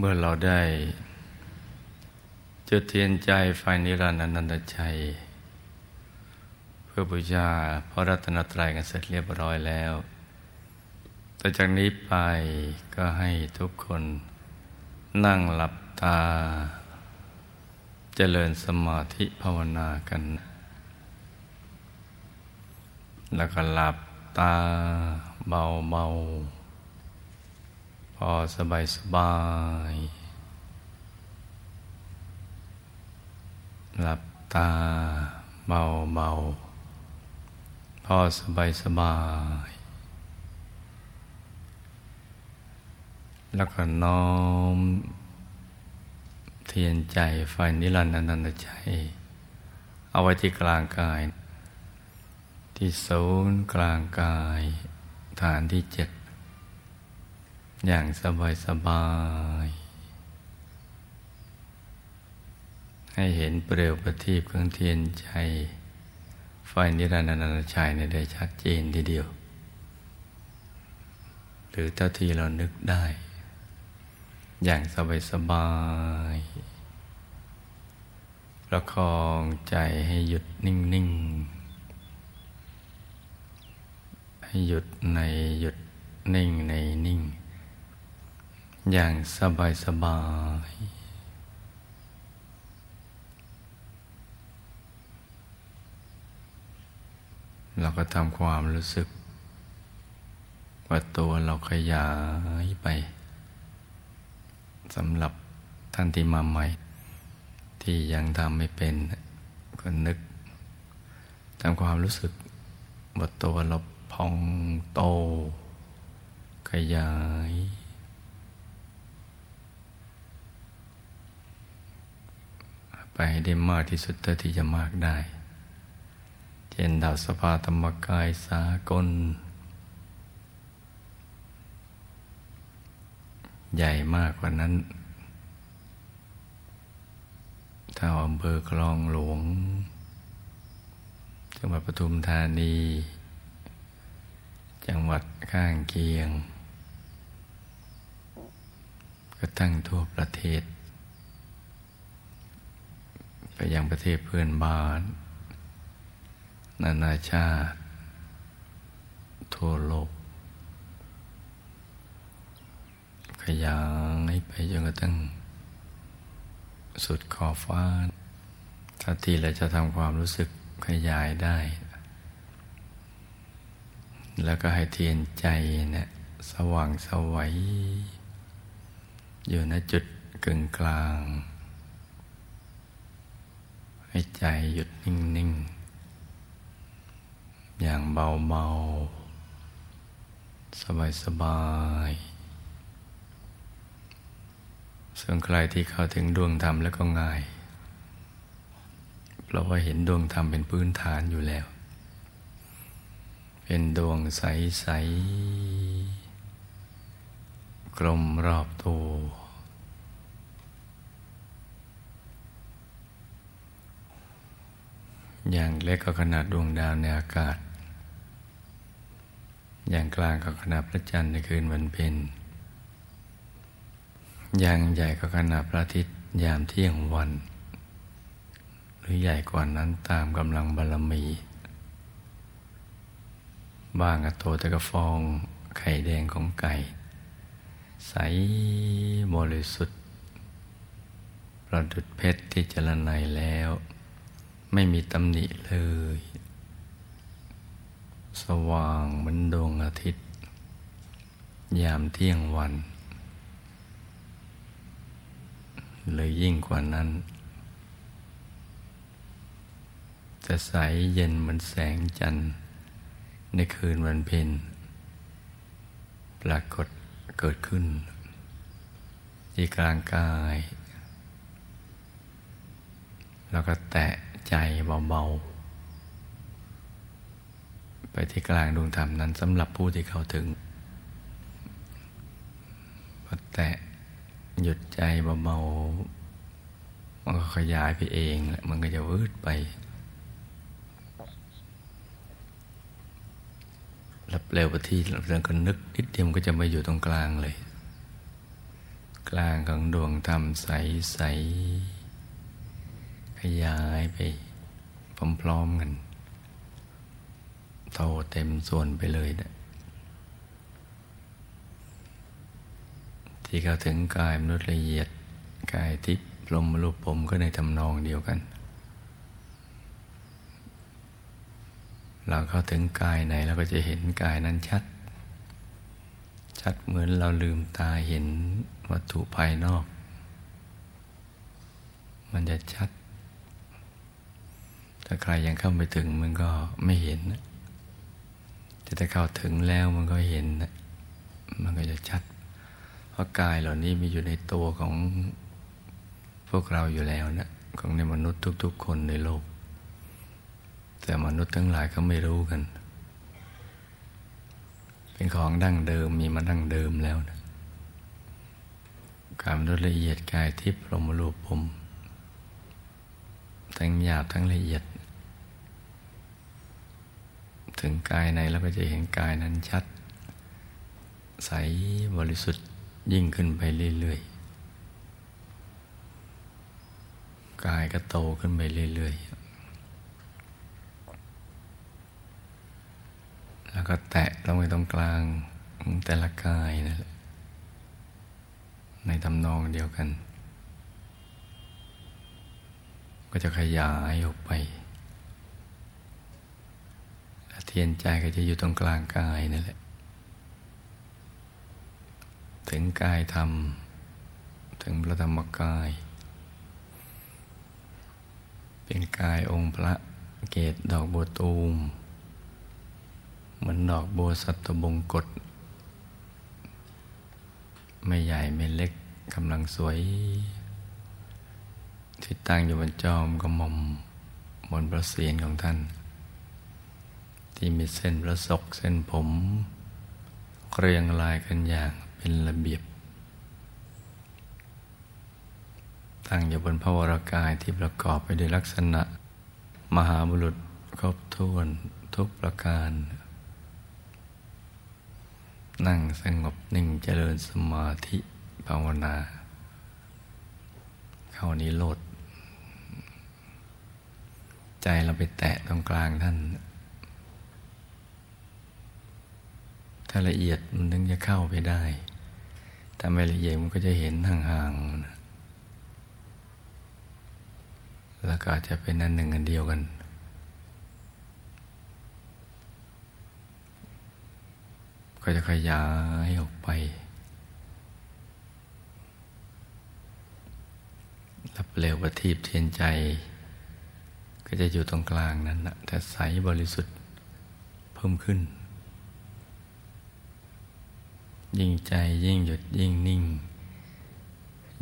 เมื่อเราได้ จุดเทียนใจไฟนิรันดร์นันตชัย เพื่อบูชาพระรัตนตรัยกันเสร็จเรียบร้อยแล้วต่อจากนี้ไปก็ให้ทุกคนนั่งหลับตา เจริญสมาธิภาวนากัน แล้วก็หลับตาเบาๆ พอสบายสบาย หลับตาเบาๆพอสบายสบาย แล้วก็น้อม เทียนใจไฟนิรันดร์นันตชัยเอาไว้ที่กลางกาย ที่ศูนย์กลางกาย ฐานที่เจ็ด อย่างสบายสบาย ให้เห็นเปลวประทีปเครื่องเทียนใจไฟนิรันดร์นันชัยในได้ชัดเจนทีเดียว หรือเท่าที่เรานึกได้ อย่างสบายสบายประคองใจให้หยุดนิ่ง ๆ ให้หยุดในหยุดนิ่งในนิ่ง อย่างสบายสบาย เราก็ทำความรู้สึก ว่าตัวเราขยายไปสำหรับท่านที่มาใหม่ ที่ยังทำไม่เป็นก็นึกทำความรู้สึกว่าตัวเราพองโต ขยาย ไปได้มากที่สุดเท่าที่จะมากได้ เช่นดาวสภาธรรมกายสากล ใหญ่มากกว่านั้น ถ้าอำเภอคลองหลวง จังหวัดปทุมธานี จังหวัดข้างเคียง ก็ตั้งทั่วประเทศ ไปยังประเทศเพื่อนบ้าน นานาชาติ ทั่วโลก ขยายไปจนกระทั่งสุดขอบฟ้า ถ้าทีเราจะทำความรู้สึกขยายได้ แล้วก็ให้เทียนใจเนะี่ยสว่างสวัยอยู่ณจุดกึ่งกลาง ให้ใจหยุดนิ่ง ๆ อย่างเบา ๆ สบาย ๆ ส่วนใครที่เข้าถึงดวงธรรมแล้วก็ง่าย เพราะว่าเห็นดวงธรรมเป็นพื้นฐานอยู่แล้ว เป็นดวงใส ๆ กลมรอบตัว อย่างเล็กก็ขนาดดวงดาวในอากาศ อย่างกลางก็ขนาดพระจันทร์ในคืนวันเพ็ญ อย่างใหญ่ก็ขนาดพระอาทิตย์ยามเที่ยงวัน หรือใหญ่กว่านั้นตามกำลังบารมีบางก็โตแต่กระฟองไข่แดงของไก่ ใสบริสุทธิ์ประดุดเพชรที่จรนัยแล้ว ไม่มีตำหนิเลย สว่างเหมือนดวงอาทิตย์ ยามเที่ยงวันเลยยิ่งกว่านั้น จะใสเย็นเหมือนแสงจันทร์ ในคืนวันเพ็ญปรากฏเกิดขึ้น ที่กลางกาย แล้วก็แตะ ใจเบาๆ ไปที่กลางดวงธรรมนั้นสำหรับผู้ที่เข้าถึงพอแตะหยุดใจเบาๆ มันก็ขยายไปเองแหละมันก็จะวืดไปรับเร็วไปที่เรื่องก็นึกนิดเดียวก็จะมาอยู่ตรงกลางเลย กลางของดวงธรรมใสใส ขยายไปพร้อมๆกันโตเต็มส่วนไปเลยนะที่เขาถึงกายมนุษย์ละเอียด กายทิพย์ลมรูปผมก็ในทำนองเดียวกัน เราเข้าถึงกายไหนเราก็จะเห็นกายนั้นชัด ชัดเหมือนเราลืมตาเห็นวัตถุภายนอก มันจะชัด ถ้าใครยังเข้าไปถึงมันก็ไม่เห็น แต่ถ้าเข้าถึงแล้วมันก็เห็น มันก็จะชัด เพราะกายเหล่านี้มีอยู่ในตัวของพวกเราอยู่แล้วนะ ของในมนุษย์ทุก ๆ คนในโลก แต่มนุษย์ทั้งหลายเขาไม่รู้กัน เป็นของดั้งเดิมมีมาดั้งเดิมแล้วนะการมนุษย์ละเอียดกายทิพย์ลมรูปผมทั้งหยาบทั้งละเอียด ถึงกายไหนเราก็จะเห็นกายนั้นชัด ใสบริสุทธิ์ยิ่งขึ้นไปเรื่อยๆ กายก็โตขึ้นไปเรื่อยๆ แล้วก็แตะลงไปตรงกลางแต่ละกายนั่นแหละในตำนองเดียวกัน ก็จะขยายออกไป เทียนใจก็จะอยู่ตรงกลางกายนั่นแหละ ถึงกายธรรม ถึงพระธรรมกาย เป็นกายองค์พระเกตดอกบัวตูม เหมือนดอกบัวสัตบงกฎไม่ใหญ่ไม่เล็กกำลังสวย ที่ตั้งอยู่บนจอมกระหม่อมบนประเสียนของท่าน ที่มีเส้นประศกเส้นผม เรียงรายกันอย่างเป็นระเบียบ ตั้งอยู่บนพระวรากายที่ประกอบไปด้วยลักษณะ มหาบุรุษครบถ้วนทุกประการ นั่งสงบนิ่งเจริญสมาธิภาวนา เข้านี้โลดใจเราไปแตะตรงกลางท่าน ถ้าละเอียดมันถึงจะเข้าไปได้ถ้าไม่ละเอียดมันก็จะเห็นห่างๆ แล้วก็อาจจะเป็นอันหนึ่งอันเดียวกัน ก็จะขยายออกไป รับเร็วประทีปเทียนใจ ก็จะอยู่ตรงกลางนั้นนะแต่ใสบริสุทธิ์เพิ่มขึ้น ยิ่งใจยิ่งหยุดยิ่งนิ่ง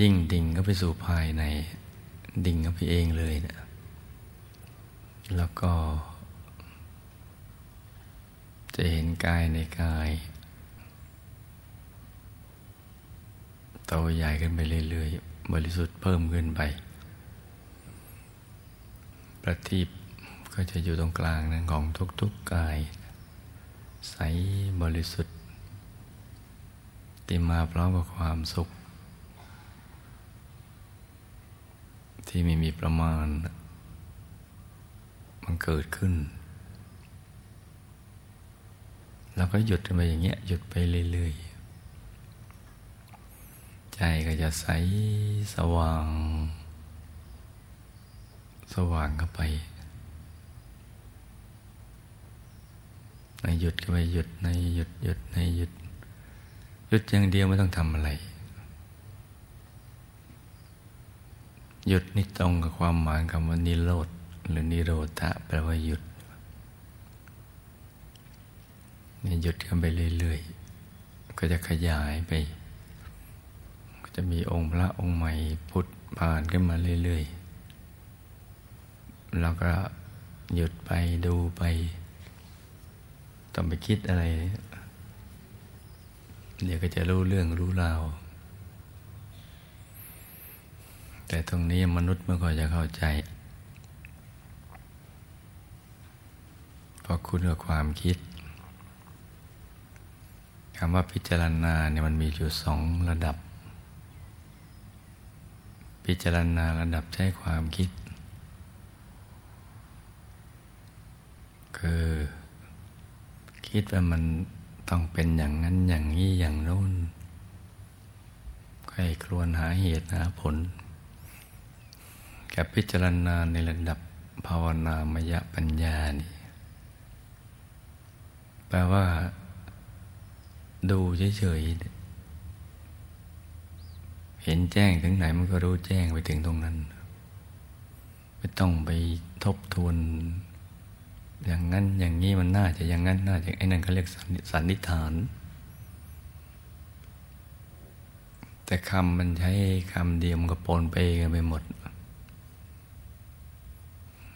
ยิ่งดิ่งก็ไปสู่ภายใน ดิ่งกับพี่เองเลยนะแล้วก็ จะเห็นกายในกายโตใหญ่ขึ้นไปเรื่อยๆบริสุทธิ์เพิ่มขึ้นไป ประทีปก็จะอยู่ตรงกลางนั้นของทุกๆกาย ใสบริสุทธิ์ ติมาพร้อมกับความสุข ที่ไม่มีประมาณ มันเกิดขึ้นเราก็หยุดไปอย่างเงี้ยหยุดไปเรื่อยๆ ใจก็จะใสสว่าง สว่างเข้าไปในหยุดก็ไปหยุดในหยุดหยุดในหยุด หยุดอย่างเดียวไม่ต้องทำอะไร หยุดนี่ตรงกับความหมายคำว่านิโรธหรือนิโรธะแปลว่าหยุดนี่หยุดกันไปเรื่อยๆ ก็จะขยายไป ก็จะมีองค์พระองค์ใหม่พุทธผ่านขึ้นมาเรื่อยๆ แล้วก็หยุดไปดูไป ต้องไปคิดอะไร เดี๋ยวก็จะรู้เรื่องรู้ราว แต่ตรงนี้มนุษย์ไม่ค่อยจะเข้าใจเพราะคุณกับความคิดคำว่าพิจารณาเนี่ยมันมีอยู่สองระดับ พิจารณาระดับใช้ความคิด คือ คิดว่ามัน ต้องเป็นอย่างนั้นอย่างนี้อย่างโน้นใครครวนหาเหตุหาผล กับพิจารณาในระดับภาวนามยปัญญานี่แปลว่า ดูเฉยๆเห็นแจ้งถึงไหนมันก็รู้แจ้งไปถึงตรงนั้น ไม่ต้องไปทบทวน อย่างนั้นอย่างนี้มันน่าจะอย่างนั้นน่าจะไอ้นั่นเขาเรียกสันนิษฐาน แต่คำมันใช้คำเดียวมันก็ปนไปกันไปหมด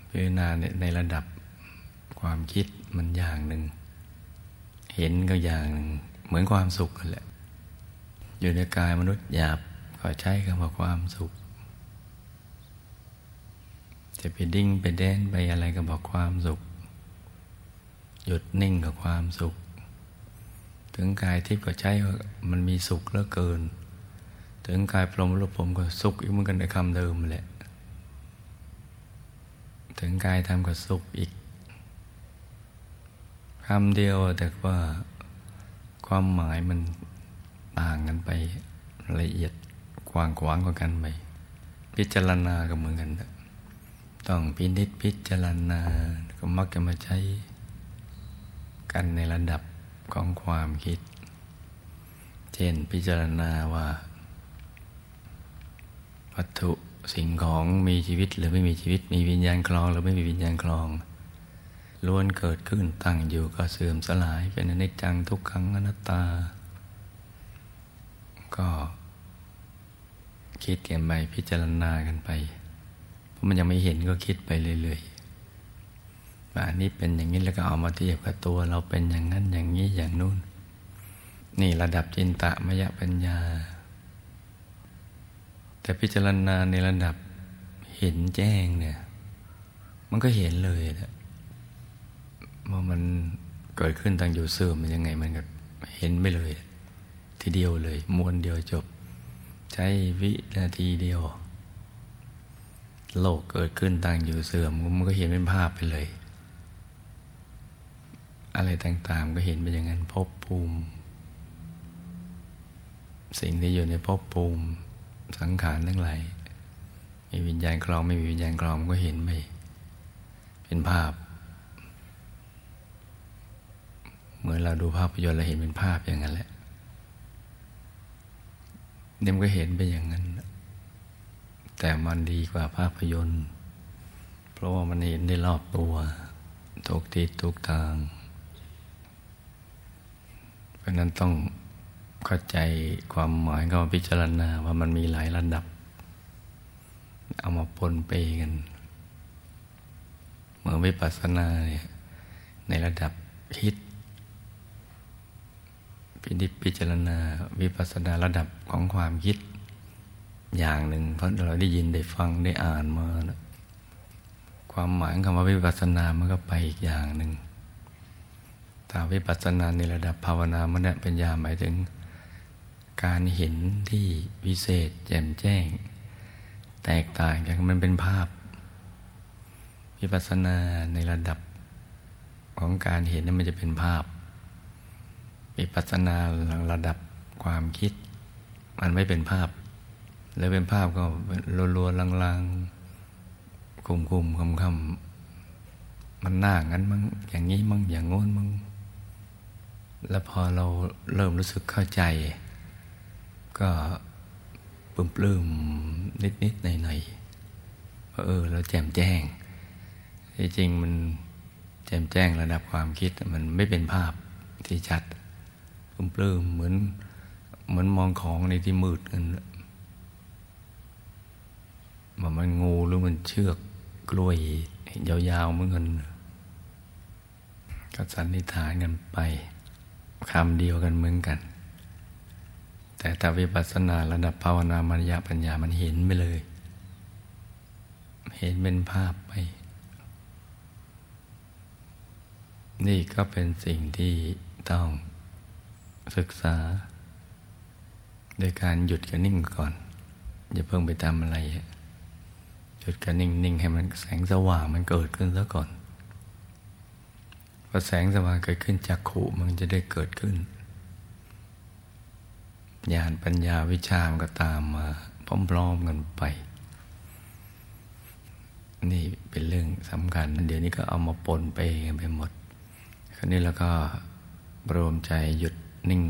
พิจารณาในระดับความคิดมันอย่างหนึ่ง เห็นก็อย่างหนึ่ง เหมือนความสุขกันแหละ อยู่ในกายมนุษย์หยาบก็ใช้คำว่าความสุข จะไปดิ้งไปแดนไปอะไรก็บอกความสุข หยุดนิ่งกับความสุข ถึงกายทิพย์ก็ใช้ว่ามันมีสุขเหลือเกิน ถึงกายพรหมรูปผมก็สุขอีกเหมือนกันในคำเดิมแหละ ถึงกายทำกับสุขอีกคำเดียวแต่ว่าความหมายมันต่างกันไปละเอียดกว้างขวางกว่ากันไปพิจารณาก็เหมือนกัน ต้องพินิจพิจารณาก็มักจะมาใช้ กันในระดับของความคิด เช่นพิจารณาว่า วัตถุสิ่งของมีชีวิตหรือไม่มีชีวิต มีวิญญาณคลองหรือไม่มีวิญญาณคลองล้วนเกิดขึ้นตั้งอยู่ก็เสื่อมสลายเป็นอนิจจังทุกขังอนัตตา ก็คิดกันไปพิจารณากันไป เพราะมันยังไม่เห็นก็คิดไปเรื่อยๆ ว่าอันนี้เป็นอย่างนี้แล้วก็เอามาเทียบกับตัวเราเป็นอย่างนั้นอย่างนี้อย่างนู้นนี่ระดับจินตะมยปัญญา แต่พิจารณาในระดับเห็นแจ้งเนี่ย มันก็เห็นเลยนะว่ามันเกิดขึ้นตั้งอยู่เสื่อมมันยังไงมันก็เห็นไม่เลย ทีเดียวเลยมวนเดียวจบ ใช้วินาทีเดียว โลกเกิดขึ้นตั้งอยู่เสื่อมมันก็เห็นเป็นภาพไปเลย อะไรต่างๆ ก็เห็นไปอย่างนั้นภพภูมิ สิ่งที่อยู่ในภพภูมิ สังขารทั้งหลายมีวิญญาณคลองไม่มีวิญญาณคลองก็เห็นไปเป็นภาพ เหมือนเราดูภาพยนตร์เราเห็นเป็นภาพอย่างนั้นแหละเนี่ยมันก็เห็นไปอย่างนั้น แต่มันดีกว่าภาพยนตร์ เพราะว่ามันเห็นได้รอบตัว ทุกทิศทุกทาง ราะนั้นต้องเข้าใจความหมายก็พิจารณาว่ามันมีหลายระดับ เอามาปนเปกันเมื่อวิปัสสนาเนี่ยในระดับคิดพิจิพิจารณาวิปัสสนาระดับของความคิดอย่างหนึ่งเพราะเราได้ยินได้ฟังได้อ่านมานะความหมายคำว่าวิปัสสนามันก็ไปอีกอย่างหนึ่งาวิปัสสนาในระดับภาวนามันเป็นญาหมายถึง การเห็นที่วิเศษ แจ่มแจ้ง แตกต่างจากมันเป็นภาพ วิปัสสนาในระดับของการเห็นนั้นมันจะเป็นภาพ วิปัสสนาระดับความคิด มันไม่เป็นภาพ แล้วเป็นภาพก็รัวๆลังๆคุมๆคำๆมันหน้างั้นมั้งอย่างนี้มั้งอย่างโน้นมั้ง แล้วพอเราเริ่มรู้สึกเข้าใจ ก็ปลื้มปลื้มนิดนิดหน่อยหน่อยว่าเออเราแจ่มแจ้งที่จริงมันแจ่มแจ้งระดับความคิดมันไม่เป็นภาพที่ชัดปลื้มปลื้มเหมือนเหมือนมองของในที่มืดกันว่ามันงูหรือมันเชือกกล้วยยาวๆเหมือนกันก็สันนิษฐานกันไป คำเดียวกันเหมือนกัน แต่ถ้าวิปัสสนาระดับภาวนามัญญาปัญญามันเห็นไปเลย เห็นเป็นภาพไป นี่ก็เป็นสิ่งที่ต้องศึกษา โดยการหยุดกับนิ่งก่อน อย่าเพิ่งไปทำอะไรหยุดกันนิ่งๆให้มันแสงสว่างมันเกิดขึ้นซะก่อน อแสงสว่างเกิดขึ้นจากขู่มันจะได้เกิดขึ้นญาณปัญญาวิชามก็ตามมาพร้อมๆกันไป นี่เป็นเรื่องสำคัญ เดี๋ยวนี้ก็เอามาปนไปไปหมด คราวนี้เราก็รวมใจหยุดนิ่ง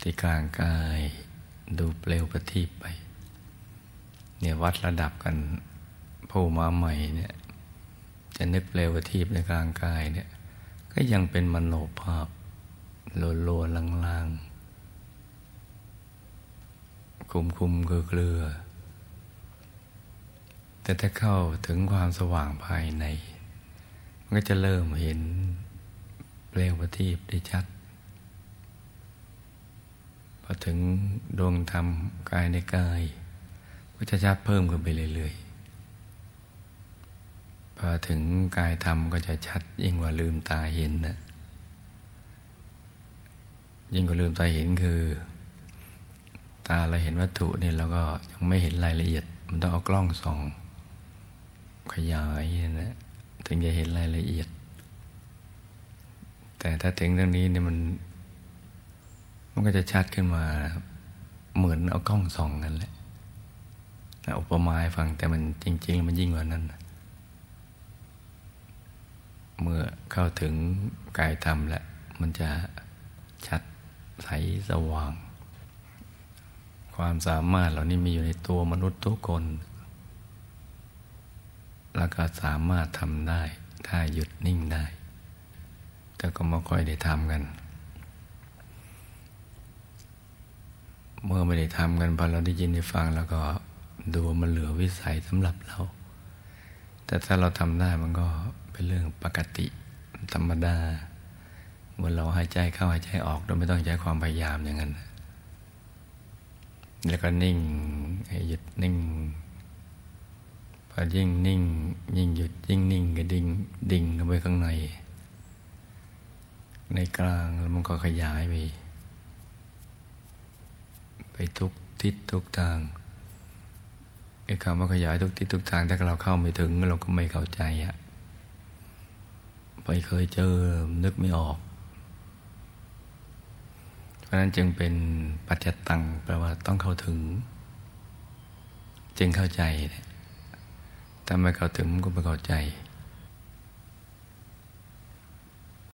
ที่กลางกายดูเปลวประทีปไป เนี่ยวัดระดับกันผู้มาใหม่เนี่ย จะนึกเปลวทีปในกลางกายเนี่ย ก็ยังเป็นมโนภาพโลโลลางๆ คุมคุมเกลือเกลือ แต่ถ้าเข้าถึงความสว่างภายใน มันก็จะเริ่มเห็นเปลวประทีปได้ชัด พอถึงดวงธรรมกายในกาย ก็จะชัดเพิ่มขึ้นไปเรื่อยๆ พอถึงกายธรรมก็จะชัดยิ่งกว่าลืมตาเห็นนะยิ่งกว่าลืมตาเห็นคือ ตาเราเห็นวัตถุเนี่ยเราก็ยังไม่เห็นรายละเอียด มันต้องเอากล้องส่อง ขยายนะถึงจะเห็นรายละเอียด แต่ถ้าถึงเรื่องนี้เนี่ยมัน มันก็จะชัดขึ้นมา เหมือนเอากล้องส่องกันแหละอุปมาให้ฟังแต่มันจริง ๆ มันยิ่งกว่านั้น เมื่อเข้าถึงกายธรรมแล้วมันจะชัดใสสว่าง ความสามารถเหล่านี้มีอยู่ในตัวมนุษย์ทุกคน แล้วก็สามารถทำได้ ถ้าหยุดนิ่งได้ แต่ก็ไม่ค่อยได้ทำกัน เมื่อไม่ได้ทำกันพอเราได้ยินได้ฟัง แล้วก็ดูมันเหลือวิสัยสำหรับเรา แต่ถ้าเราทำได้มันก็ เป็นเรื่องปกติธรรมดาเมื่อเราหายใจเข้าหายใจออกโดยไม่ต้องใช้ความพยายามอย่างนั้น แล้วก็นิ่งให้หยุดนิ่งพอยิ่งนิ่ง ยิ่งหยุดยิ่งนิ่งก็ดิ่งดิ่งเข้าไปข้างใน ในกลางแล้วมันก็ขยายไปไปทุกทิศทุกทางไอ้คำว่าขยายทุกทิศทุกทางถ้าเราเข้าไม่ถึงเราก็ไม่เข้าใจอะ ไปเคยเจอนึกไม่ออก เพราะนั้นจึงเป็นปัจจตังแปลว่าต้องเข้าถึง จึงเข้าใจ ถ้าไม่เข้าถึงก็ไม่เข้าใจ